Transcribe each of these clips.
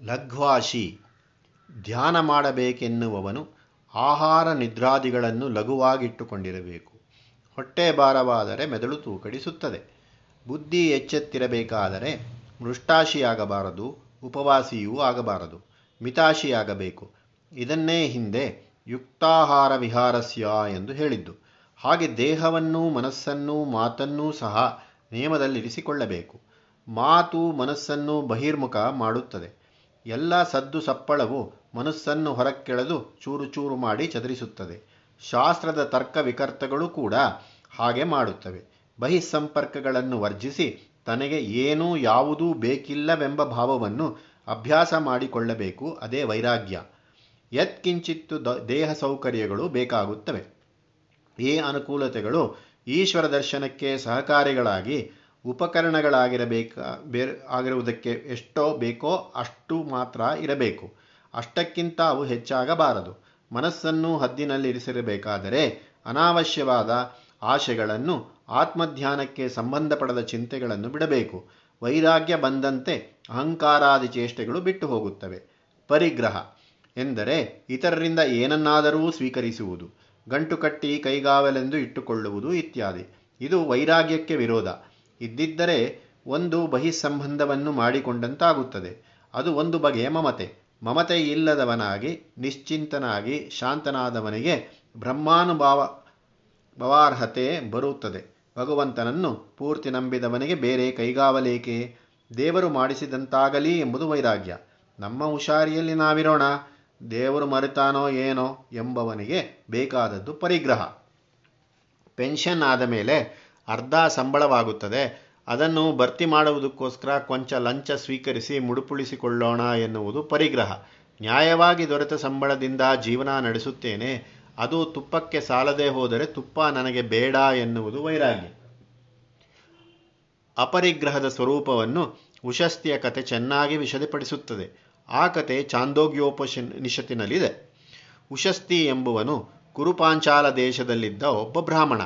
ಲಘ್ವಾಶಿ, ಧ್ಯಾನ ಮಾಡಬೇಕೆನ್ನುವವನು ಆಹಾರ ನಿದ್ರಾದಿಗಳನ್ನು ಲಘುವಾಗಿಟ್ಟುಕೊಂಡಿರಬೇಕು. ಹೊಟ್ಟೆ ಭಾರವಾದರೆ ಮೆದುಳು ತೂಕಡಿಸುತ್ತದೆ ಬುದ್ಧಿ ಎಚ್ಚೆತ್ತಿರಬೇಕಾದರೆ ಮೃಷ್ಟಾಶಿಯಾಗಬಾರದು, ಉಪವಾಸಿಯೂ ಆಗಬಾರದು, ಮಿತಾಶಿಯಾಗಬೇಕು. ಇದನ್ನೇ ಹಿಂದೆ ಯುಕ್ತಾಹಾರ ವಿಹಾರಸ್ಯ ಎಂದು ಹೇಳಿದ್ದು. ಹಾಗೆ ದೇಹವನ್ನೂ ಮನಸ್ಸನ್ನೂ ಮಾತನ್ನೂ ಸಹ ನಿಯಮದಲ್ಲಿರಿಸಿಕೊಳ್ಳಬೇಕು. ಮಾತು ಮನಸ್ಸನ್ನು ಬಹಿರ್ಮುಖ ಮಾಡುತ್ತದೆ. ಎಲ್ಲ ಸದ್ದು ಸಪ್ಪಳವು ಮನಸ್ಸನ್ನು ಹೊರಕ್ಕೆಳೆದು ಚೂರು ಚೂರು ಮಾಡಿ ಚದರಿಸುತ್ತದೆ. ಶಾಸ್ತ್ರದ ತರ್ಕ ವಿಕರ್ತಗಳು ಕೂಡ ಹಾಗೆ ಮಾಡುತ್ತವೆ. ಬಹಿಸ್ಸಂಪರ್ಕಗಳನ್ನು ವರ್ಜಿಸಿ ತನಗೆ ಏನೂ ಯಾವುದೂ ಬೇಕಿಲ್ಲವೆಂಬ ಭಾವವನ್ನು ಅಭ್ಯಾಸ ಮಾಡಿಕೊಳ್ಳಬೇಕು. ಅದೇ ವೈರಾಗ್ಯ. ಯತ್ಕಿಂಚಿತ್ತು ದೇಹ ಸೌಕರ್ಯಗಳು ಬೇಕಾಗುತ್ತವೆ. ಈ ಅನುಕೂಲತೆಗಳು ಈಶ್ವರ ದರ್ಶನಕ್ಕೆ ಸಹಕಾರಿಗಳಾಗಿ ಉಪಕರಣಗಳಾಗಿರಬೇಕ, ಬೇರೆ, ಆಗಿರುವುದಕ್ಕೆ ಎಷ್ಟೋ ಬೇಕೋ ಅಷ್ಟು ಮಾತ್ರ ಇರಬೇಕು. ಅಷ್ಟಕ್ಕಿಂತ ಅವು ಹೆಚ್ಚಾಗಬಾರದು. ಮನಸ್ಸನ್ನು ಹದ್ದಿನಲ್ಲಿರಿಸಿರಬೇಕಾದರೆ ಅನಾವಶ್ಯವಾದ ಆಶೆಗಳನ್ನು ಆತ್ಮಧ್ಯಾನಕ್ಕೆ ಸಂಬಂಧಪಡದ ಚಿಂತೆಗಳನ್ನು ಬಿಡಬೇಕು. ವೈರಾಗ್ಯ ಬಂದಂತೆ ಅಹಂಕಾರಾದಿ ಚೇಷ್ಟೆಗಳು ಬಿಟ್ಟು ಹೋಗುತ್ತವೆ ಪರಿಗ್ರಹ ಎಂದರೆ ಇತರರಿಂದ ಏನನ್ನಾದರೂ ಸ್ವೀಕರಿಸುವುದು ಗಂಟು ಕಟ್ಟಿ ಕೈಗಾವಲೆಂದು ಇಟ್ಟುಕೊಳ್ಳುವುದು ಇತ್ಯಾದಿ. ಇದು ವೈರಾಗ್ಯಕ್ಕೆ ವಿರೋಧ. ಇದ್ದಿದ್ದರೆ ಒಂದು ಬಹಿಸ್ಸಂಬಂಧವನ್ನು ಮಾಡಿಕೊಂಡಂತಾಗುತ್ತದೆ. ಅದು ಒಂದು ಬಗೆಯ ಮಮತೆ. ಮಮತೆ ಇಲ್ಲದವನಾಗಿ, ನಿಶ್ಚಿಂತನಾಗಿ, ಶಾಂತನಾದವನಿಗೆ ಬ್ರಹ್ಮಾನುಭಾವ, ಭವಾರ್ಹತೆ ಬರುತ್ತದೆ. ಭಗವಂತನನ್ನು ಪೂರ್ತಿ ನಂಬಿದವನಿಗೆ ಬೇರೆ ಕೈಗಾವಲೇಕೆ? ದೇವರು ಮಾಡಿಸಿದಂತಾಗಲಿ ಎಂಬುದು ವೈರಾಗ್ಯ. ನಮ್ಮ ಹುಷಾರಿಯಲ್ಲಿ ನಾವಿರೋಣ. ದೇವರು ಮರೆತಾನೋ ಏನೋ ಎಂಬವನಿಗೆ ಬೇಕಾದದ್ದು ಪರಿಗ್ರಹ. ಪೆನ್ಷನ್ ಆದ ಮೇಲೆ ಅರ್ಧ ಸಂಬಳವಾಗುತ್ತದೆ. ಅದನ್ನು ಭರ್ತಿ ಮಾಡುವುದಕ್ಕೋಸ್ಕರ ಕೊಂಚ ಲಂಚ ಸ್ವೀಕರಿಸಿ ಮುಡುಪುಳಿಸಿಕೊಳ್ಳೋಣ ಎನ್ನುವುದು ಪರಿಗ್ರಹ. ನ್ಯಾಯವಾಗಿ ದೊರೆತ ಸಂಬಳದಿಂದ ಜೀವನ ನಡೆಸುತ್ತೇನೆ. ಅದು ತುಪ್ಪಕ್ಕೆ ಸಾಲದೆ ಹೋದರೆ ತುಪ್ಪ ನನಗೆ ಬೇಡ ಎನ್ನುವುದು ವೈರಾಗ್ಯ. ಅಪರಿಗ್ರಹದ ಸ್ವರೂಪವನ್ನು ಉಶಸ್ತಿಯ ಕತೆ ಚೆನ್ನಾಗಿ ವಿಶದಪಡಿಸುತ್ತದೆ ಆ ಕತೆ ಚಾಂದೋಗ್ಯೋಪನಿಷತ್ತಿನಲ್ಲಿದೆ. ಉಶಸ್ತಿ ಎಂಬುವನು ಕುರುಪಾಂಚಾಲ ದೇಶದಲ್ಲಿದ್ದ ಒಬ್ಬ ಬ್ರಾಹ್ಮಣ.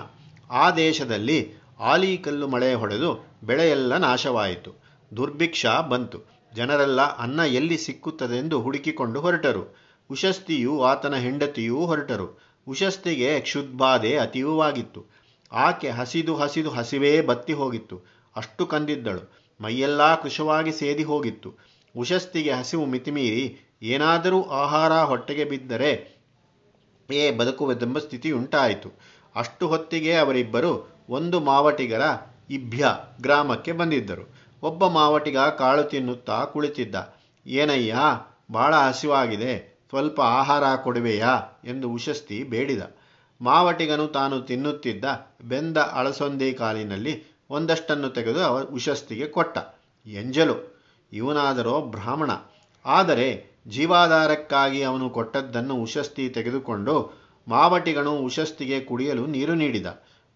ಆ ದೇಶದಲ್ಲಿ ಆಲಿಕಲ್ಲು ಮಳೆ ಹೊಡೆದು ಬೆಳೆಯೆಲ್ಲ ನಾಶವಾಯಿತು. ದುರ್ಭಿಕ್ಷ ಬಂತು. ಜನರೆಲ್ಲ ಅನ್ನ ಎಲ್ಲಿ ಸಿಕ್ಕುತ್ತದೆಂದು ಹುಡುಕಿಕೊಂಡು ಹೊರಟರು. ಉಶಸ್ತಿಯು ಆತನ ಹೆಂಡತಿಯೂ ಹೊರಟರು. ಉಶಸ್ತಿಗೆ ಕ್ಷುದ್ಬಾಧೆ ಅತೀವವಾಗಿತ್ತು. ಆಕೆ ಹಸಿದು ಹಸಿದು ಹಸಿವೇ ಬತ್ತಿ ಹೋಗಿತ್ತು. ಅಷ್ಟು ಕಂದಿದ್ದಳು. ಮೈಯೆಲ್ಲ ಕೃಶವಾಗಿ ಸೇದಿ ಹೋಗಿತ್ತು. ಉಶಸ್ತಿಗೆ ಹಸಿವು ಮಿತಿಮೀರಿ ಏನಾದರೂ ಆಹಾರ ಹೊಟ್ಟೆಗೆ ಬಿದ್ದರೆ ಏ ಬದುಕುವುದೆಂಬ ಸ್ಥಿತಿ ಉಂಟಾಯಿತು ಅಷ್ಟು ಹೊತ್ತಿಗೆ ಅವರಿಬ್ಬರು ಒಂದು ಮಾವಟಿಗರ ಇಭ್ಯ ಗ್ರಾಮಕ್ಕೆ ಬಂದಿದ್ದರು. ಒಬ್ಬ ಮಾವಟಿಗ ಕಾಳು ತಿನ್ನುತ್ತಾ ಕುಳಿತಿದ್ದ. ಏನಯ್ಯ ಬಹಳ ಹಸಿವಾಗಿದೆ, ಸ್ವಲ್ಪ ಆಹಾರ ಕೊಡುವೆಯಾ? ಎಂದು ಉಶಸ್ತಿ ಬೇಡಿದ. ಮಾವಟಿಗನು ತಾನು ತಿನ್ನುತ್ತಿದ್ದ ಬೆಂದ ಅಳಸೊಂದಿ ಕಾಲಿನಲ್ಲಿ ಒಂದಷ್ಟನ್ನು ತೆಗೆದು ಅವ ಉಶಸ್ತಿಗೆ ಕೊಟ್ಟ. ಎಂಜಲು, ಇವನಾದರೋ ಬ್ರಾಹ್ಮಣ. ಆದರೆ ಜೀವಾಧಾರಕ್ಕಾಗಿ ಅವನು ಕೊಟ್ಟದ್ದನ್ನು ಉಶಸ್ತಿ ತೆಗೆದುಕೊಂಡು ಮಾವಟಿಗನು ಉಶಸ್ತಿಗೆ ಕುಡಿಯಲು ನೀರು ನೀಡಿದ.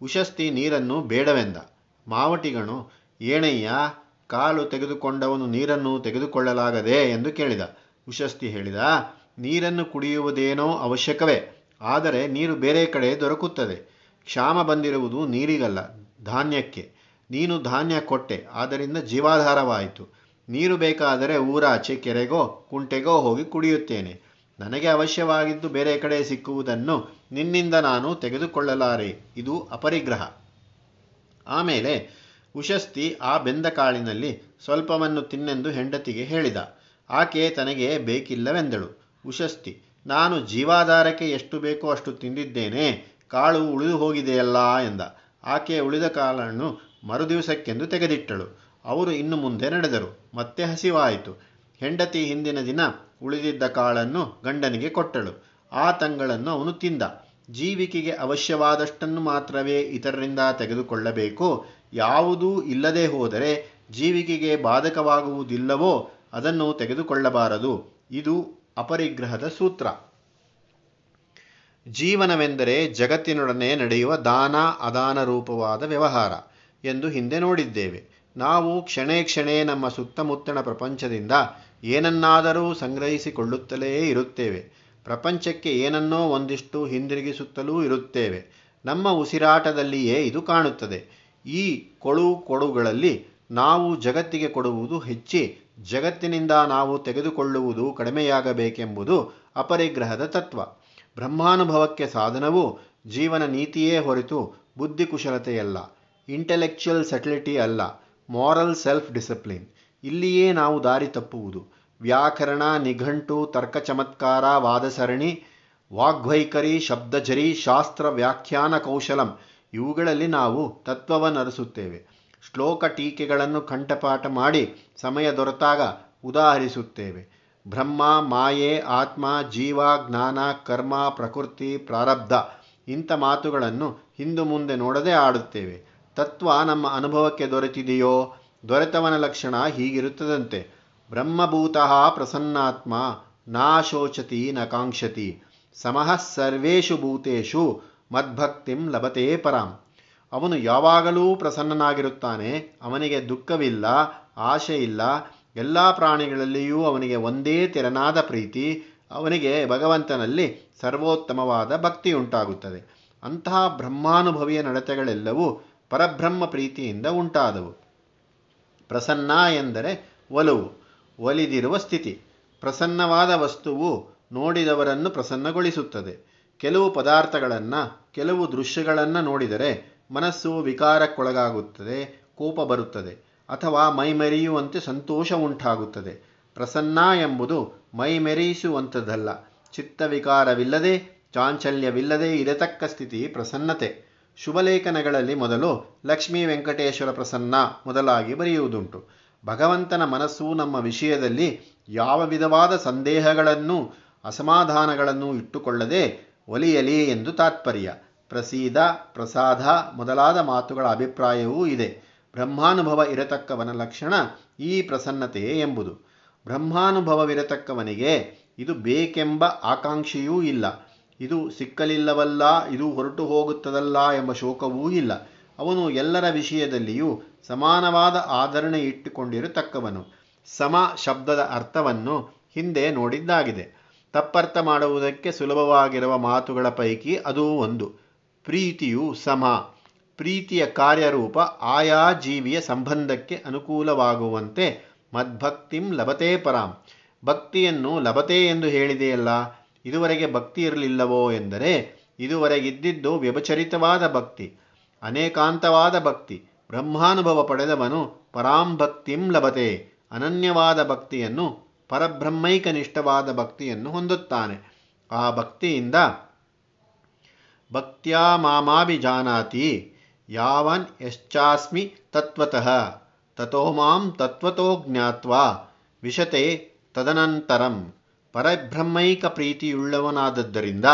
ಉಶಸ್ತಿ ನೀರನ್ನು ಬೇಡವೆಂದ. ಮಾವಟಿಗನು ಏಣಯ್ಯ, ಕಾಲು ತೆಗೆದುಕೊಂಡವನು ನೀರನ್ನು ತೆಗೆದುಕೊಳ್ಳಲಾಗದೆ ಎಂದು ಕೇಳಿದ. ಉಶಸ್ತಿ ಹೇಳಿದ, ನೀರನ್ನು ಕುಡಿಯುವುದೇನೋ ಅವಶ್ಯಕವೇ, ಆದರೆ ನೀರು ಬೇರೆ ಕಡೆ ದೊರಕುತ್ತದೆ. ಕ್ಷಾಮ ಬಂದಿರುವುದು ನೀರಿಗಲ್ಲ, ಧಾನ್ಯಕ್ಕೆ. ನೀನು ಧಾನ್ಯ ಕೊಟ್ಟೆ, ಆದ್ದರಿಂದ ಜೀವಾಧಾರವಾಯಿತು. ನೀರು ಬೇಕಾದರೆ ಊರಾಚೆ, ಕೆರೆಗೋ, ಕುಂಟೆಗೋ ಹೋಗಿ ಕುಡಿಯುತ್ತೇನೆ. ನನಗೆ ಅವಶ್ಯವಾಗಿದ್ದು ಬೇರೆ ಕಡೆ ಸಿಕ್ಕುವುದನ್ನು ನಿನ್ನಿಂದ ನಾನು ತೆಗೆದುಕೊಳ್ಳಲಾರೆ. ಇದು ಅಪರಿಗ್ರಹ. ಆಮೇಲೆ ಉಶಸ್ತಿ ಆ ಬೆಂದ ಕಾಳಿನಲ್ಲಿ ಸ್ವಲ್ಪವನ್ನು ತಿನ್ನೆಂದು ಹೆಂಡತಿಗೆ ಹೇಳಿದ. ಆಕೆ ತನಗೆ ಬೇಕಿಲ್ಲವೆಂದಳು. ಉಶಸ್ತಿ ನಾನು ಜೀವಾಧಾರಕ್ಕೆ ಎಷ್ಟು ಬೇಕೋ ಅಷ್ಟು ತಿಂದಿದ್ದೇನೆ. ಕಾಳು ಉಳಿದು ಹೋಗಿದೆಯಲ್ಲ ಎಂದ. ಆಕೆ ಉಳಿದ ಕಾಳನ್ನು ಮರುದಿವಸಕ್ಕೆಂದು ತೆಗೆದಿಟ್ಟಳು. ಅವರು ಇನ್ನು ಮುಂದೆ ನಡೆದರು. ಮತ್ತೆ ಹಸಿವಾಯಿತು. ಹೆಂಡತಿ ಹಿಂದಿನ ದಿನ ಉಳಿದಿದ್ದ ಕಾಳನ್ನು ಗಂಡನಿಗೆ ಕೊಟ್ಟಳು. ಆ ತಂಗಳನ್ನು ಅವನು ತಿಂದ. ಜೀವಿಕೆಗೆ ಅವಶ್ಯವಾದಷ್ಟನ್ನು ಮಾತ್ರವೇ ಇತರರಿಂದ ತೆಗೆದುಕೊಳ್ಳಬೇಕು. ಯಾವುದೂ ಇಲ್ಲದೆ ಹೋದರೆ ಜೀವಿಕೆಗೆ ಬಾಧಕವಾಗುವುದಿಲ್ಲವೋ ಅದನ್ನು ತೆಗೆದುಕೊಳ್ಳಬಾರದು. ಇದು ಅಪರಿಗ್ರಹದ ಸೂತ್ರ. ಜೀವನವೆಂದರೆ ಜಗತ್ತಿನೊಡನೆ ನಡೆಯುವ ದಾನ ಅದಾನ ರೂಪವಾದ ವ್ಯವಹಾರ ಎಂದು ಹಿಂದೆ ನೋಡಿದ್ದೇವೆ. ನಾವು ಕ್ಷಣೇ ಕ್ಷಣೇ ನಮ್ಮ ಸುತ್ತಮುತ್ತಣ ಪ್ರಪಂಚದಿಂದ ಏನನ್ನಾದರೂ ಸಂಗ್ರಹಿಸಿಕೊಳ್ಳುತ್ತಲೇ ಇರುತ್ತೇವೆ. ಪ್ರಪಂಚಕ್ಕೆ ಏನನ್ನೋ ಒಂದಿಷ್ಟು ಹಿಂದಿರುಗಿಸುತ್ತಲೂ ಇರುತ್ತೇವೆ. ನಮ್ಮ ಉಸಿರಾಟದಲ್ಲಿಯೇ ಇದು ಕಾಣುತ್ತದೆ. ಈ ಕೊಳು ಕೊಡುಗಳಲ್ಲಿ ನಾವು ಜಗತ್ತಿಗೆ ಕೊಡುವುದು ಹೆಚ್ಚಿ. ಜಗತ್ತಿನಿಂದ ನಾವು ತೆಗೆದುಕೊಳ್ಳುವುದು ಕಡಿಮೆಯಾಗಬೇಕೆಂಬುದು ಅಪರಿಗ್ರಹದ ತತ್ವ. ಬ್ರಹ್ಮಾನುಭವಕ್ಕೆ ಸಾಧನವು ಜೀವನ ನೀತಿಯೇ ಹೊರತು ಬುದ್ಧಿಕುಶಲತೆಯಲ್ಲ. ಇಂಟೆಲೆಕ್ಚುಯಲ್ ಸೆಟಿಲಿಟಿ ಅಲ್ಲ. ಮಾರಲ್ ಸೆಲ್ಫ್ ಡಿಸಿಪ್ಲಿನ್ ಇಲ್ಲಿಯೇ ನಾವು ದಾರಿ ತಪ್ಪುವುದು. ವ್ಯಾಕರಣ, ನಿಘಂಟು ತರ್ಕ ಚಮತ್ಕಾರ ವಾದಸರಣಿ ವಾಗ್ವೈಖರಿ ಶಬ್ದಜರಿ, ಶಾಸ್ತ್ರ, ವ್ಯಾಖ್ಯಾನ, ಕೌಶಲಂ ಇವುಗಳಲ್ಲಿ ನಾವು ತತ್ವವನ್ನರಿಸುತ್ತೇವೆ. ಶ್ಲೋಕ ಟೀಕೆಗಳನ್ನು ಕಂಠಪಾಠ ಮಾಡಿ ಸಮಯ ದೊರೆತಾಗ ಉದಾಹರಿಸುತ್ತೇವೆ. ಬ್ರಹ್ಮ, ಮಾಯೆ, ಆತ್ಮ, ಜೀವ, ಜ್ಞಾನ, ಕರ್ಮ, ಪ್ರಕೃತಿ, ಪ್ರಾರಬ್ಧ ಇಂಥ ಮಾತುಗಳನ್ನು ಹಿಂದು ಮುಂದೆ ನೋಡದೆ ಆಡುತ್ತೇವೆ. ತತ್ವ ನಮ್ಮ ಅನುಭವಕ್ಕೆ ದೊರೆತಿದೆಯೋ? ದೊರೆತವನ ಲಕ್ಷಣ ಹೀಗಿರುತ್ತದಂತೆ. ಬ್ರಹ್ಮಭೂತಃ ಪ್ರಸನ್ನಾತ್ಮ ನಾಶೋಚತಿ ನ ಕಾಂಕ್ಷತಿ. ಸಮಃ ಸರ್ವೇಷು ಭೂತೇಷು, ಮದ್ಭಕ್ತಿಂ ಲಭತೆ ಪರಾಂ. ಅವನು ಯಾವಾಗಲೂ ಪ್ರಸನ್ನನಾಗಿರುತ್ತಾನೆ, ಅವನಿಗೆ ದುಃಖವಿಲ್ಲ ಆಶೆ ಇಲ್ಲ ಎಲ್ಲ ಪ್ರಾಣಿಗಳಲ್ಲಿಯೂ ಅವನಿಗೆ ಒಂದೇ ತೆರನಾದ ಪ್ರೀತಿ, ಅವನಿಗೆ ಭಗವಂತನಲ್ಲಿ ಸರ್ವೋತ್ತಮವಾದ ಭಕ್ತಿ ಉಂಟಾಗುತ್ತದೆ ಅಂತಹ ಬ್ರಹ್ಮಾನುಭವಿಯ ನಡತೆಗಳೆಲ್ಲವೂ ಪರಬ್ರಹ್ಮ ಪ್ರೀತಿಯಿಂದ ಉಂಟಾದವು. ಪ್ರಸನ್ನ ಎಂದರೆ ಒಲವು, ಒಲಿದಿರುವ ಸ್ಥಿತಿ. ಪ್ರಸನ್ನವಾದ ವಸ್ತುವು ನೋಡಿದವರನ್ನು ಪ್ರಸನ್ನಗೊಳಿಸುತ್ತದೆ. ಕೆಲವು ಪದಾರ್ಥಗಳನ್ನು, ಕೆಲವು ದೃಶ್ಯಗಳನ್ನು ನೋಡಿದರೆ ಮನಸ್ಸು ವಿಕಾರಕ್ಕೊಳಗಾಗುತ್ತದೆ, ಕೋಪ ಬರುತ್ತದೆ ಅಥವಾ ಮೈಮೆರೆಯುವಂತೆ ಸಂತೋಷ ಉಂಟಾಗುತ್ತದೆ. ಪ್ರಸನ್ನ ಎಂಬುದು ಮೈಮೆರೆಯಿಸುವಂಥದ್ದಲ್ಲ ಚಿತ್ತವಿಕಾರವಿಲ್ಲದೆ, ಚಾಂಚಲ್ಯವಿಲ್ಲದೆ ಇರತಕ್ಕ ಸ್ಥಿತಿ ಪ್ರಸನ್ನತೆ. ಶುಭಲೇಖನಗಳಲ್ಲಿ ಮೊದಲು ಲಕ್ಷ್ಮೀ ವೆಂಕಟೇಶ್ವರ ಪ್ರಸನ್ನ ಮೊದಲಾಗಿ ಬರೆಯುವುದುಂಟು. ಭಗವಂತನ ಮನಸ್ಸು ನಮ್ಮ ವಿಷಯದಲ್ಲಿ ಯಾವ ವಿಧವಾದ ಸಂದೇಹಗಳನ್ನು, ಅಸಮಾಧಾನಗಳನ್ನು ಇಟ್ಟುಕೊಳ್ಳದೆ ಒಲಿಯಲಿ ಎಂದು ತಾತ್ಪರ್ಯ. ಪ್ರಸೀದ, ಪ್ರಸಾದ ಮೊದಲಾದ ಮಾತುಗಳ ಅಭಿಪ್ರಾಯವೂ ಇದೆ. ಬ್ರಹ್ಮಾನುಭವ ಇರತಕ್ಕವನ ಲಕ್ಷಣ ಈ ಪ್ರಸನ್ನತೆ ಎಂಬುದು. ಬ್ರಹ್ಮಾನುಭವವಿರತಕ್ಕವನಿಗೆ ಇದು ಬೇಕೆಂಬ ಆಕಾಂಕ್ಷೆಯೂ ಇಲ್ಲ. ಇದು ಸಿಕ್ಕಲಿಲ್ಲವಲ್ಲ, ಇದು ಹೊರಟು ಹೋಗುತ್ತದಲ್ಲ ಎಂಬ ಶೋಕವೂ ಇಲ್ಲ. ಅವನು ಎಲ್ಲರ ವಿಷಯದಲ್ಲಿಯೂ ಸಮಾನವಾದ ಆಧರಣೆ ಇಟ್ಟುಕೊಂಡಿರತಕ್ಕವನು. ಸಮ ಶಬ್ದದ ಅರ್ಥವನ್ನು ಹಿಂದೆ ನೋಡಿದ್ದಾಗಿದೆ. ತಪ್ಪರ್ಥ ಮಾಡುವುದಕ್ಕೆ ಸುಲಭವಾಗಿರುವ ಮಾತುಗಳ ಪೈಕಿ ಅದು ಒಂದು. ಪ್ರೀತಿಯು ಸಮ. ಪ್ರೀತಿಯ ಕಾರ್ಯರೂಪ ಆಯಾ ಜೀವಿಯ ಸಂಬಂಧಕ್ಕೆ ಅನುಕೂಲವಾಗುವಂತೆ ಮದ್ಭಕ್ತಿಂ ಲಭತೆ ಪರಾಂ. ಭಕ್ತಿಯನ್ನು ಲಭತೆ ಎಂದು ಹೇಳಿದೆಯಲ್ಲ ಇದುವರೆಗೆ ಭಕ್ತಿ ಇರಲಿಲ್ಲವೋ ಎಂದರೆ ಇದುವರೆಗಿದ್ದಿದ್ದು ವ್ಯಭಚರಿತವಾದ ಭಕ್ತಿ, ಅನೇಕಾಂತವಾದ ಭಕ್ತಿ, ಬ್ರಹ್ಮಾನುಭವ ಪಡೆದವನು ಪರಾಂಭಕ್ತಿಂ ಲಭತೆ, ಅನನ್ಯವಾದ ಭಕ್ತಿಯನ್ನು, ಪರಬ್ರಹ್ಮೈಕನಿಷ್ಠವಾದ ಭಕ್ತಿಯನ್ನು ಹೊಂದುತ್ತಾನೆ. ಆ ಭಕ್ತಿಯಿಂದ ಭಕ್ತ್ಯಾ ಮಾಮಾಭಿಜಾನಾತಿ, ಯಾವನ್ ಯಶ್ಚಾಸ್ಮಿ ತತ್ವತಃ ತಥೋ ಮಾಂ ತತ್ವತೋ ಜ್ಞಾತ್ವಾ, ವಿಶತೆ ತದನಂತರಂ. ಪರಬ್ರಹ್ಮೈಕ ಪ್ರೀತಿಯುಳ್ಳವನಾದದ್ದರಿಂದ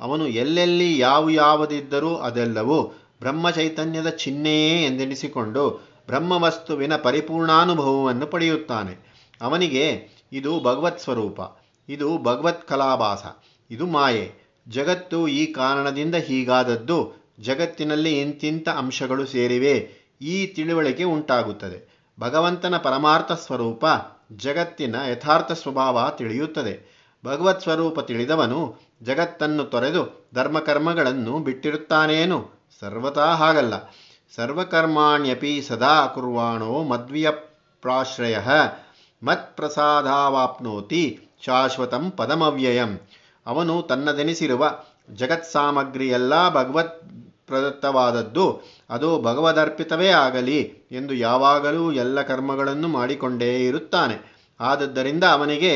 ಅವನು ಎಲ್ಲೆಲ್ಲಿ ಯಾವ ಯಾವುದಿದ್ದರೂ ಅದೆಲ್ಲವೂ ಬ್ರಹ್ಮಚೈತನ್ಯದ ಚಿಹ್ನೆಯೇ ಎಂದೆನಿಸಿಕೊಂಡು ಬ್ರಹ್ಮವಸ್ತುವಿನ ಪರಿಪೂರ್ಣಾನುಭವವನ್ನು ಪಡೆಯುತ್ತಾನೆ. ಅವನಿಗೆ ಇದು ಭಗವತ್ ಸ್ವರೂಪ, ಇದು ಭಗವತ್ ಕಲಾಭಾಸ, ಇದು ಮಾಯೆ. ಜಗತ್ತು ಈ ಕಾರಣದಿಂದ ಹೀಗಾದದ್ದು, ಜಗತ್ತಿನಲ್ಲಿ ಇಂತಿಂಥ ಅಂಶಗಳು ಸೇರಿವೆ, ಈ ತಿಳುವಳಿಕೆ ಉಂಟಾಗುತ್ತದೆ. ಭಗವಂತನ ಪರಮಾರ್ಥ ಸ್ವರೂಪ ಜಗತ್ತಿನ ಯಥಾರ್ಥ ಸ್ವಭಾವ ತಿಳಿಯುತ್ತದೆ. ಭಗವತ್ ಸ್ವರೂಪ ತಿಳಿದವನು ಜಗತ್ತನ್ನು ತೊರೆದು ಧರ್ಮಕರ್ಮಗಳನ್ನು ಬಿಟ್ಟಿರುತ್ತಾನೇನು? ಸರ್ವತಾ ಹಾಗಲ್ಲ. ಸರ್ವಕರ್ಮಾಣ್ಯಪಿ ಸದಾ ಕುರ್ವಾಣೋ ಮದ್ವಿಯ ಪ್ರಾಶ್ರಯ ಮತ್ಪ್ರಸಾದಾವಾಪ್ನೋತಿ ಶಾಶ್ವತಂ ಪದಮವ್ಯಯಂ. ಅವನು ತನ್ನದೆನಿಸಿರುವ ಜಗತ್ಸಾಮಗ್ರಿಯೆಲ್ಲ ಭಗವತ್ ಪ್ರದತ್ತವಾದದ್ದು. ಅದು ಭಗವದರ್ಪಿತವೇ ಆಗಲಿ ಎಂದು ಯಾವಾಗಲೂ ಎಲ್ಲ ಕರ್ಮಗಳನ್ನು ಮಾಡಿಕೊಂಡೇ ಇರುತ್ತಾನೆ. ಆದದ್ದರಿಂದ ಅವನಿಗೆ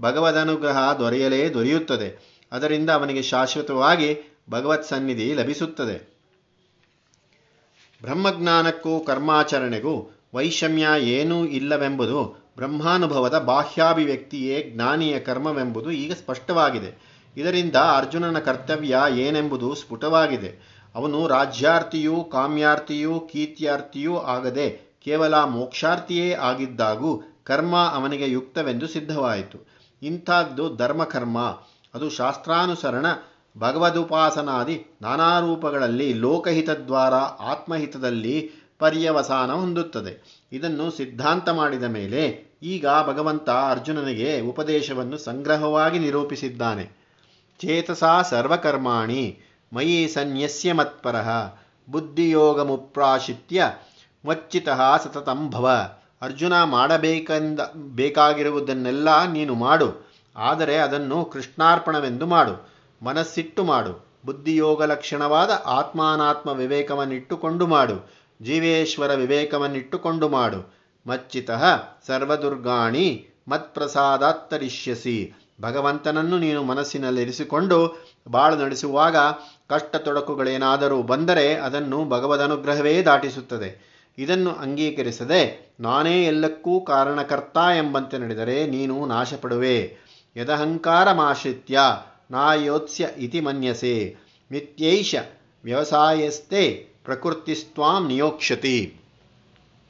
ಭಗವದನುಗ್ರಹ ದೊರೆಯಲೇ ದೊರೆಯುತ್ತದೆ. ಅದರಿಂದ ಅವನಿಗೆ ಶಾಶ್ವತವಾಗಿ ಭಗವತ್ ಸನ್ನಿಧಿ ಲಭಿಸುತ್ತದೆ. ಬ್ರಹ್ಮಜ್ಞಾನಕ್ಕೂ ಕರ್ಮಾಚರಣೆಗೂ ವೈಷಮ್ಯ ಏನೂ ಇಲ್ಲವೆಂಬುದು ಬ್ರಹ್ಮಾನುಭವದ ಬಾಹ್ಯಾಭಿವ್ಯಕ್ತಿಯೇ ಜ್ಞಾನಿಯ ಕರ್ಮವೆಂಬುದು ಈಗ ಸ್ಪಷ್ಟವಾಗಿದೆ. ಇದರಿಂದ ಅರ್ಜುನನ ಕರ್ತವ್ಯ ಏನೆಂಬುದು ಸ್ಫುಟವಾಗಿದೆ. ಅವನು ರಾಜ್ಯಾರ್ಥಿಯೂ ಕಾಮ್ಯಾರ್ಥಿಯೂ ಕೀರ್ತ್ಯಾರ್ಥಿಯೂ ಆಗದೆ ಕೇವಲ ಮೋಕ್ಷಾರ್ಥಿಯೇ ಆಗಿದ್ದಾಗೂ ಕರ್ಮ ಅವನಿಗೆ ಯುಕ್ತವೆಂದು ಸಿದ್ಧವಾಯಿತು. ಇಂಥದ್ದು ಧರ್ಮಕರ್ಮ, ಅದು ಶಾಸ್ತ್ರಾನುಸರಣ, ಭಗವದುಪಾಸನಾದಿ ನಾನಾ ರೂಪಗಳಲ್ಲಿ ಲೋಕಹಿತದ್ವಾರ ಆತ್ಮಹಿತದಲ್ಲಿ ಪರ್ಯವಸಾನ ಹೊಂದುತ್ತದೆ. ಇದನ್ನು ಸಿದ್ಧಾಂತ ಮಾಡಿದ ಮೇಲೆ ಈಗ ಭಗವಂತ ಅರ್ಜುನನಿಗೆ ಉಪದೇಶವನ್ನು ಸಂಗ್ರಹವಾಗಿ ನಿರೂಪಿಸಿದ್ದಾನೆ. ಚೇತಸಾ ಸರ್ವಕರ್ಮಾಣಿ ಮಯಿ ಸನ್ಯಸ್ಯ ಮತ್ಪರ. ಬುದ್ಧಿಯೋಗಮುಪ್ರಾಶಿತ್ಯ ಮಚ್ಚಿತಃ ಸತತಂಭವ ಅರ್ಜುನ ಮಾಡಬೇಕೆಂದ, ಬೇಕಾಗಿರುವುದನ್ನೆಲ್ಲ ನೀನು ಮಾಡು. ಆದರೆ ಅದನ್ನು ಕೃಷ್ಣಾರ್ಪಣವೆಂದು ಮಾಡು. ಮನಸ್ಸಿಟ್ಟು ಮಾಡು. ಬುದ್ಧಿಯೋಗ ಲಕ್ಷಣವಾದ ಆತ್ಮಾನಾತ್ಮ ವಿವೇಕವನ್ನಿಟ್ಟುಕೊಂಡು ಮಾಡು. ಜೀವೇಶ್ವರ ವಿವೇಕವನ್ನಿಟ್ಟುಕೊಂಡು ಮಾಡು. ಮಚ್ಚಿತಃ ಸರ್ವದುರ್ಗಾಣಿ ಮತ್ಪ್ರಸಾದಾತ್ತರಿಷ್ಯಸಿ. ಭಗವಂತನನ್ನು ನೀನು ಮನಸ್ಸಿನಲ್ಲಿರಿಸಿಕೊಂಡು ಬಾಳು ನಡೆಸುವಾಗ ಕಷ್ಟ ತೊಡಕುಗಳೇನಾದರೂ ಬಂದರೆ ಅದನ್ನು ಭಗವದನುಗ್ರಹವೇ ದಾಟಿಸುತ್ತದೆ. ಇದನ್ನು ಅಂಗೀಕರಿಸದೆ ನಾನೇ ಎಲ್ಲಕ್ಕೂ ಕಾರಣಕರ್ತ ಎಂಬಂತೆ ನಡೆದರೆ ನೀನು ನಾಶಪಡುವೆ. ಯದಹಂಕಾರಮಾಶ್ರಿತ್ಯ ನಾಯೋತ್ಸ್ಯ ಇತಿ ಮನ್ಯಸೆ. ಮಿತ್ಯೈಷ ವ್ಯವಸಾಯಸ್ಥೆ ಪ್ರಕೃತಿಸ್ತ್ವಾಂ ನಿಯೋಕ್ಷತಿ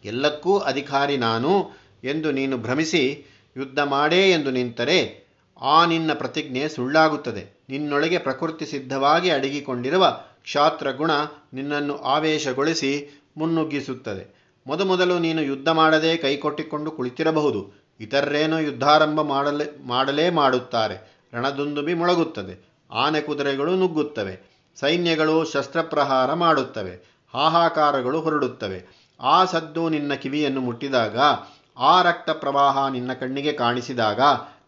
ಎಲ್ಲಕ್ಕೂ ಅಧಿಕಾರಿ ನಾನು ಎಂದು ನೀನು ಭ್ರಮಿಸಿ ಯುದ್ಧ ಮಾಡೇ ಎಂದು ನಿಂತರೆ ಆ ನಿನ್ನ ಪ್ರತಿಜ್ಞೆ ಸುಳ್ಳಾಗುತ್ತದೆ. ನಿನ್ನೊಳಗೆ ಪ್ರಕೃತಿ ಸಿದ್ಧವಾಗಿ ಅಡಗಿಕೊಂಡಿರುವ ಕ್ಷಾತ್ರಗುಣ ನಿನ್ನನ್ನು ಆವೇಶಗೊಳಿಸಿ ಮುನ್ನುಗ್ಗಿಸುತ್ತದೆ. ಮೊದಮೊದಲು ನೀನು ಯುದ್ಧ ಮಾಡದೆ ಕೈಕೊಟ್ಟಿಕೊಂಡು ಕುಳಿತಿರಬಹುದು. ಇತರರೇನೋ ಯುದ್ಧಾರಂಭ ಮಾಡಲೇ ಮಾಡಲೇ ಮಾಡುತ್ತಾರೆ. ರಣದುಂದುಬಿ ಮೊಳಗುತ್ತದೆ. ಆನೆ ಕುದುರೆಗಳು ನುಗ್ಗುತ್ತವೆ. ಸೈನ್ಯಗಳು ಶಸ್ತ್ರಪ್ರಹಾರ ಮಾಡುತ್ತವೆ. ಹಾಹಾಕಾರಗಳು ಹೊರಡುತ್ತವೆ. ಆ ಸದ್ದು ನಿನ್ನ ಕಿವಿಯನ್ನು ಮುಟ್ಟಿದಾಗ, ಆ ರಕ್ತ ಪ್ರವಾಹ ನಿನ್ನ ಕಣ್ಣಿಗೆ ಕಾಣಿಸಿದಾಗ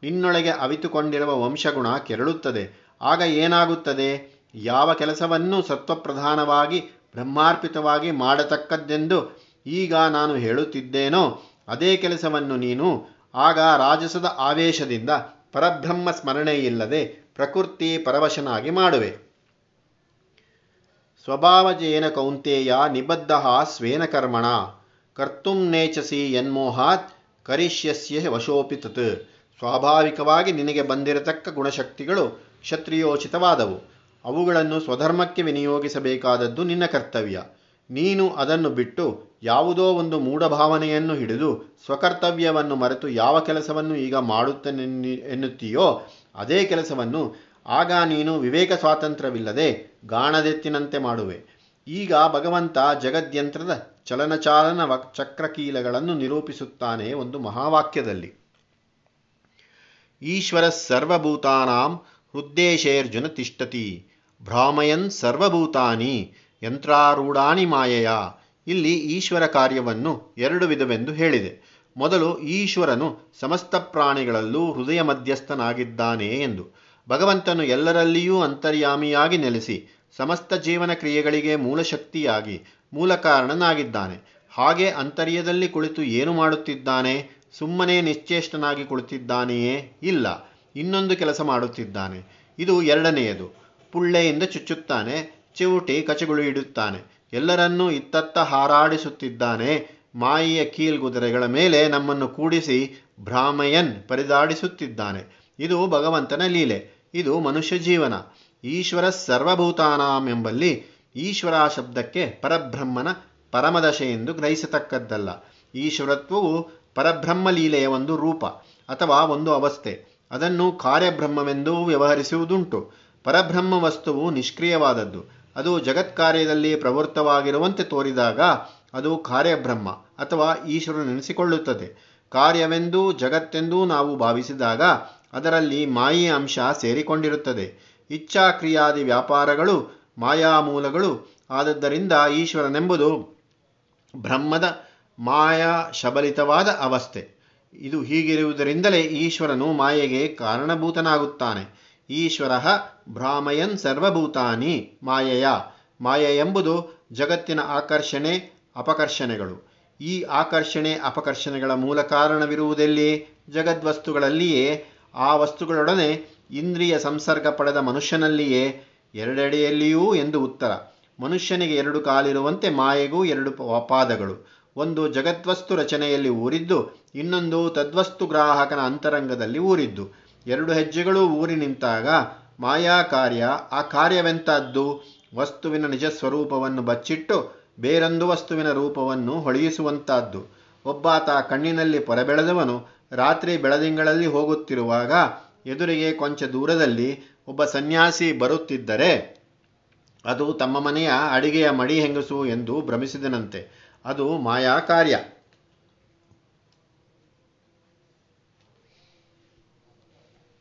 ನಿನ್ನೊಳಗೆ ಅವಿತುಕೊಂಡಿರುವ ವಂಶಗುಣ ಕೆರಳುತ್ತದೆ. ಆಗ ಏನಾಗುತ್ತದೆ? ಯಾವ ಕೆಲಸವನ್ನು ಸತ್ವಪ್ರಧಾನವಾಗಿ, ಬ್ರಹ್ಮಾರ್ಪಿತವಾಗಿ ಮಾಡತಕ್ಕದ್ದೆಂದು ಈಗ ನಾನು ಹೇಳುತ್ತಿದ್ದೇನೋ, ಅದೇ ಕೆಲಸವನ್ನು ನೀನು ಆಗ ರಾಜಸದ ಆವೇಶದಿಂದ ಪರಬ್ರಹ್ಮ ಸ್ಮರಣೆಯಿಲ್ಲದೆ ಪ್ರಕೃತಿ ಪರವಶನಾಗಿ ಮಾಡುವೆ. ಸ್ವಭಾವಜೇನ ಕೌಂತೆಯ ನಿಬದ್ಧ ಸ್ವೇನ ಕರ್ಮಣ. ಕರ್ತುಂ ನೇಚಸಿ ಯನ್ಮೋಹಾತ್ ಕರಿಷ್ಯಸ್ಯ ವಶೋಪಿ ತತ್ ಸ್ವಾಭಾವಿಕವಾಗಿ ನಿನಗೆ ಬಂದಿರತಕ್ಕ ಗುಣಶಕ್ತಿಗಳು ಕ್ಷತ್ರಿಯೋಚಿತವಾದವು. ಅವುಗಳನ್ನು ಸ್ವಧರ್ಮಕ್ಕೆ ವಿನಿಯೋಗಿಸಬೇಕಾದದ್ದು ನಿನ್ನ ಕರ್ತವ್ಯ. ನೀನು ಅದನ್ನು ಬಿಟ್ಟು ಯಾವುದೋ ಒಂದು ಮೂಢಭಾವನೆಯನ್ನು ಹಿಡಿದು ಸ್ವಕರ್ತವ್ಯವನ್ನು ಮರೆತು ಯಾವ ಕೆಲಸವನ್ನು ಈಗ ಮಾಡುತ್ತೇನೆ ಎನ್ನುತ್ತೀಯೋ ಅದೇ ಕೆಲಸವನ್ನು ಆಗ ನೀನು ವಿವೇಕ ಸ್ವಾತಂತ್ರ್ಯವಿಲ್ಲದೆ ಗಾಣದೆತ್ತಿನಂತೆ ಮಾಡುವೆ. ಈಗ ಭಗವಂತ ಜಗದ್ಯಂತ್ರದ ಚಲನಚಾಲನ ಚಕ್ರಕೀಲಗಳನ್ನು ನಿರೂಪಿಸುತ್ತಾನೆ ಒಂದು ಮಹಾವಾಕ್ಯದಲ್ಲಿ. ಈಶ್ವರ ಸರ್ವಭೂತಾನಾಂ ಹೃದ್ದೇಶೇರ್ಜುನ ತಿಷ್ಟತಿ. ಭ್ರಾಮಯನ್ ಸರ್ವಭೂತಾನಿ, ಯಂತ್ರಾರೂಢಾನಿ ಮಾಯೆಯ. ಇಲ್ಲಿ ಈಶ್ವರ ಕಾರ್ಯವನ್ನು ಎರಡು ವಿಧವೆಂದು ಹೇಳಿದೆ. ಮೊದಲು ಈಶ್ವರನು ಸಮಸ್ತ ಪ್ರಾಣಿಗಳಲ್ಲೂ ಹೃದಯ ಮಧ್ಯಸ್ಥನಾಗಿದ್ದಾನೆ ಎಂದು. ಭಗವಂತನು ಎಲ್ಲರಲ್ಲಿಯೂ ಅಂತರ್ಯಾಮಿಯಾಗಿ ನೆಲೆಸಿ ಸಮಸ್ತ ಜೀವನ ಕ್ರಿಯೆಗಳಿಗೆ ಮೂಲಶಕ್ತಿಯಾಗಿ ಮೂಲ ಕಾರಣನಾಗಿದ್ದಾನೆ ಹಾಗೆ ಅಂತರ್ಯದಲ್ಲಿ ಕುಳಿತು ಏನು ಮಾಡುತ್ತಿದ್ದಾನೆ? ಸುಮ್ಮನೆ ನಿಶ್ಚೇಷ್ಟನಾಗಿ ಕುಳಿತಿದ್ದಾನೆಯೇ ಇಲ್ಲ, ಇನ್ನೊಂದು ಕೆಲಸ ಮಾಡುತ್ತಿದ್ದಾನೆ. ಇದು ಎರಡನೆಯದು. ಪುಳ್ಳೆಯಿಂದ ಚುಚ್ಚುತ್ತಾನೆ, ಚಿವುಟಿ ಕಚಗುಳು ಇಡುತ್ತಾನೆ. ಎಲ್ಲರನ್ನೂ ಇತ್ತತ್ತ ಹಾರಾಡಿಸುತ್ತಿದ್ದಾನೆ. ಮಾಯಿಯ ಕೀಲ್ಗುದುರೆಗಳ ಮೇಲೆ ನಮ್ಮನ್ನು ಕೂಡಿಸಿ ಭ್ರಾಮಯನ್ ಪರಿದಾಡಿಸುತ್ತಿದ್ದಾನೆ. ಇದು ಭಗವಂತನ ಲೀಲೆ, ಇದು ಮನುಷ್ಯ ಜೀವನ. ಈಶ್ವರ ಸರ್ವಭೂತಾನಾಂ ಎಂಬಲ್ಲಿ ಈಶ್ವರ ಶಬ್ದಕ್ಕೆ ಪರಬ್ರಹ್ಮನ ಪರಮದಶೆ ಎಂದು ಗ್ರಹಿಸತಕ್ಕದ್ದಲ್ಲ. ಈಶ್ವರತ್ವವು ಪರಬ್ರಹ್ಮ ಲೀಲೆಯ ಒಂದು ರೂಪ ಅಥವಾ ಒಂದು ಅವಸ್ಥೆ. ಅದನ್ನು ಕಾರ್ಯಬ್ರಹ್ಮವೆಂದೂ ವ್ಯವಹರಿಸುವುದುಂಟು. ಪರಬ್ರಹ್ಮ ವಸ್ತುವು ನಿಷ್ಕ್ರಿಯವಾದದ್ದು. ಅದು ಜಗತ್ಕಾರ್ಯದಲ್ಲಿ ಪ್ರವೃತ್ತವಾಗಿರುವಂತೆ ತೋರಿದಾಗ ಅದು ಕಾರ್ಯಬ್ರಹ್ಮ ಅಥವಾ ಈಶ್ವರನೆನಿಸಿಕೊಳ್ಳುತ್ತದೆ ಕಾರ್ಯವೆಂದೂ ಜಗತ್ತೆಂದೂ ನಾವು ಭಾವಿಸಿದಾಗ ಅದರಲ್ಲಿ ಮಾಯಿ ಅಂಶ ಸೇರಿಕೊಂಡಿರುತ್ತದೆ. ಇಚ್ಛಾಕ್ರಿಯಾದಿ ವ್ಯಾಪಾರಗಳು, ಮಾಯಾಮೂಲಗಳು ಆದದ್ದರಿಂದ ಈಶ್ವರನೆಂಬುದು ಬ್ರಹ್ಮದ ಮಾಯಾ ಶಬಲಿತವಾದ ಅವಸ್ಥೆ. ಇದು ಹೀಗಿರುವುದರಿಂದಲೇ ಈಶ್ವರನು ಮಾಯೆಗೆ ಕಾರಣಭೂತನಾಗುತ್ತಾನೆ. ಈಶ್ವರ ಭ್ರಾಮಯನ್ ಸರ್ವಭೂತಾನಿ, ಮಾಯೆಯ. ಮಾಯೆ ಎಂಬುದು ಜಗತ್ತಿನ ಆಕರ್ಷಣೆ, ಅಪಕರ್ಷಣೆಗಳು. ಈ ಆಕರ್ಷಣೆ, ಅಪಕರ್ಷಣೆಗಳ ಮೂಲ ಕಾರಣವಿರುವುದೆಲ್ಲಿ? ಜಗದ್ವಸ್ತುಗಳಲ್ಲಿಯೇ. ಆ ವಸ್ತುಗಳೊಡನೆ ಇಂದ್ರಿಯ ಸಂಸರ್ಗ ಪಡೆದ ಮನುಷ್ಯನಲ್ಲಿಯೇ. ಎರಡೆಡೆಯಲ್ಲಿಯೂ ಎಂದು ಉತ್ತರ. ಮನುಷ್ಯನಿಗೆ ಎರಡು ಕಾಲಿರುವಂತೆ ಮಾಯೆಗೂ ಎರಡು ಪಾದಗಳು. ಒಂದು ಜಗತ್ವಸ್ತು ರಚನೆಯಲ್ಲಿ ಊರಿದ್ದು, ಇನ್ನೊಂದು ತದ್ವಸ್ತು ಗ್ರಾಹಕನ ಅಂತರಂಗದಲ್ಲಿ ಊರಿದ್ದು. ಎರಡು ಹೆಜ್ಜೆಗಳು ಊರಿ ನಿಂತಾಗ ಮಾಯಾ ಕಾರ್ಯ, ಆ ಕಾರ್ಯವೆಂತದ್ದು ವಸ್ತುವಿನ ನಿಜ ಸ್ವರೂಪವನ್ನು ಬಚ್ಚಿಟ್ಟು ಬೇರೊಂದು ವಸ್ತುವಿನ ರೂಪವನ್ನು ಹೊಳೆಯಿಸುವಂತಹದ್ದು ಒಬ್ಬಾತ ಕಣ್ಣಿನಲ್ಲಿ ಪೊರಬೆಳೆದವನು ರಾತ್ರಿ ಬೆಳದಿಂಗಳಲ್ಲಿ ಹೋಗುತ್ತಿರುವಾಗ ಎದುರಿಗೆ ಕೊಂಚ ದೂರದಲ್ಲಿ ಒಬ್ಬ ಸನ್ಯಾಸಿ ಬರುತ್ತಿದ್ದರೆ, ಅದು ತಮ್ಮ ಮನೆಯ ಅಡಿಗೆಯ ಮಡಿ ಹೆಂಗಸು ಎಂದು ಭ್ರಮಿಸಿದನಂತೆ. ಅದು ಮಾಯಾ ಕಾರ್ಯ.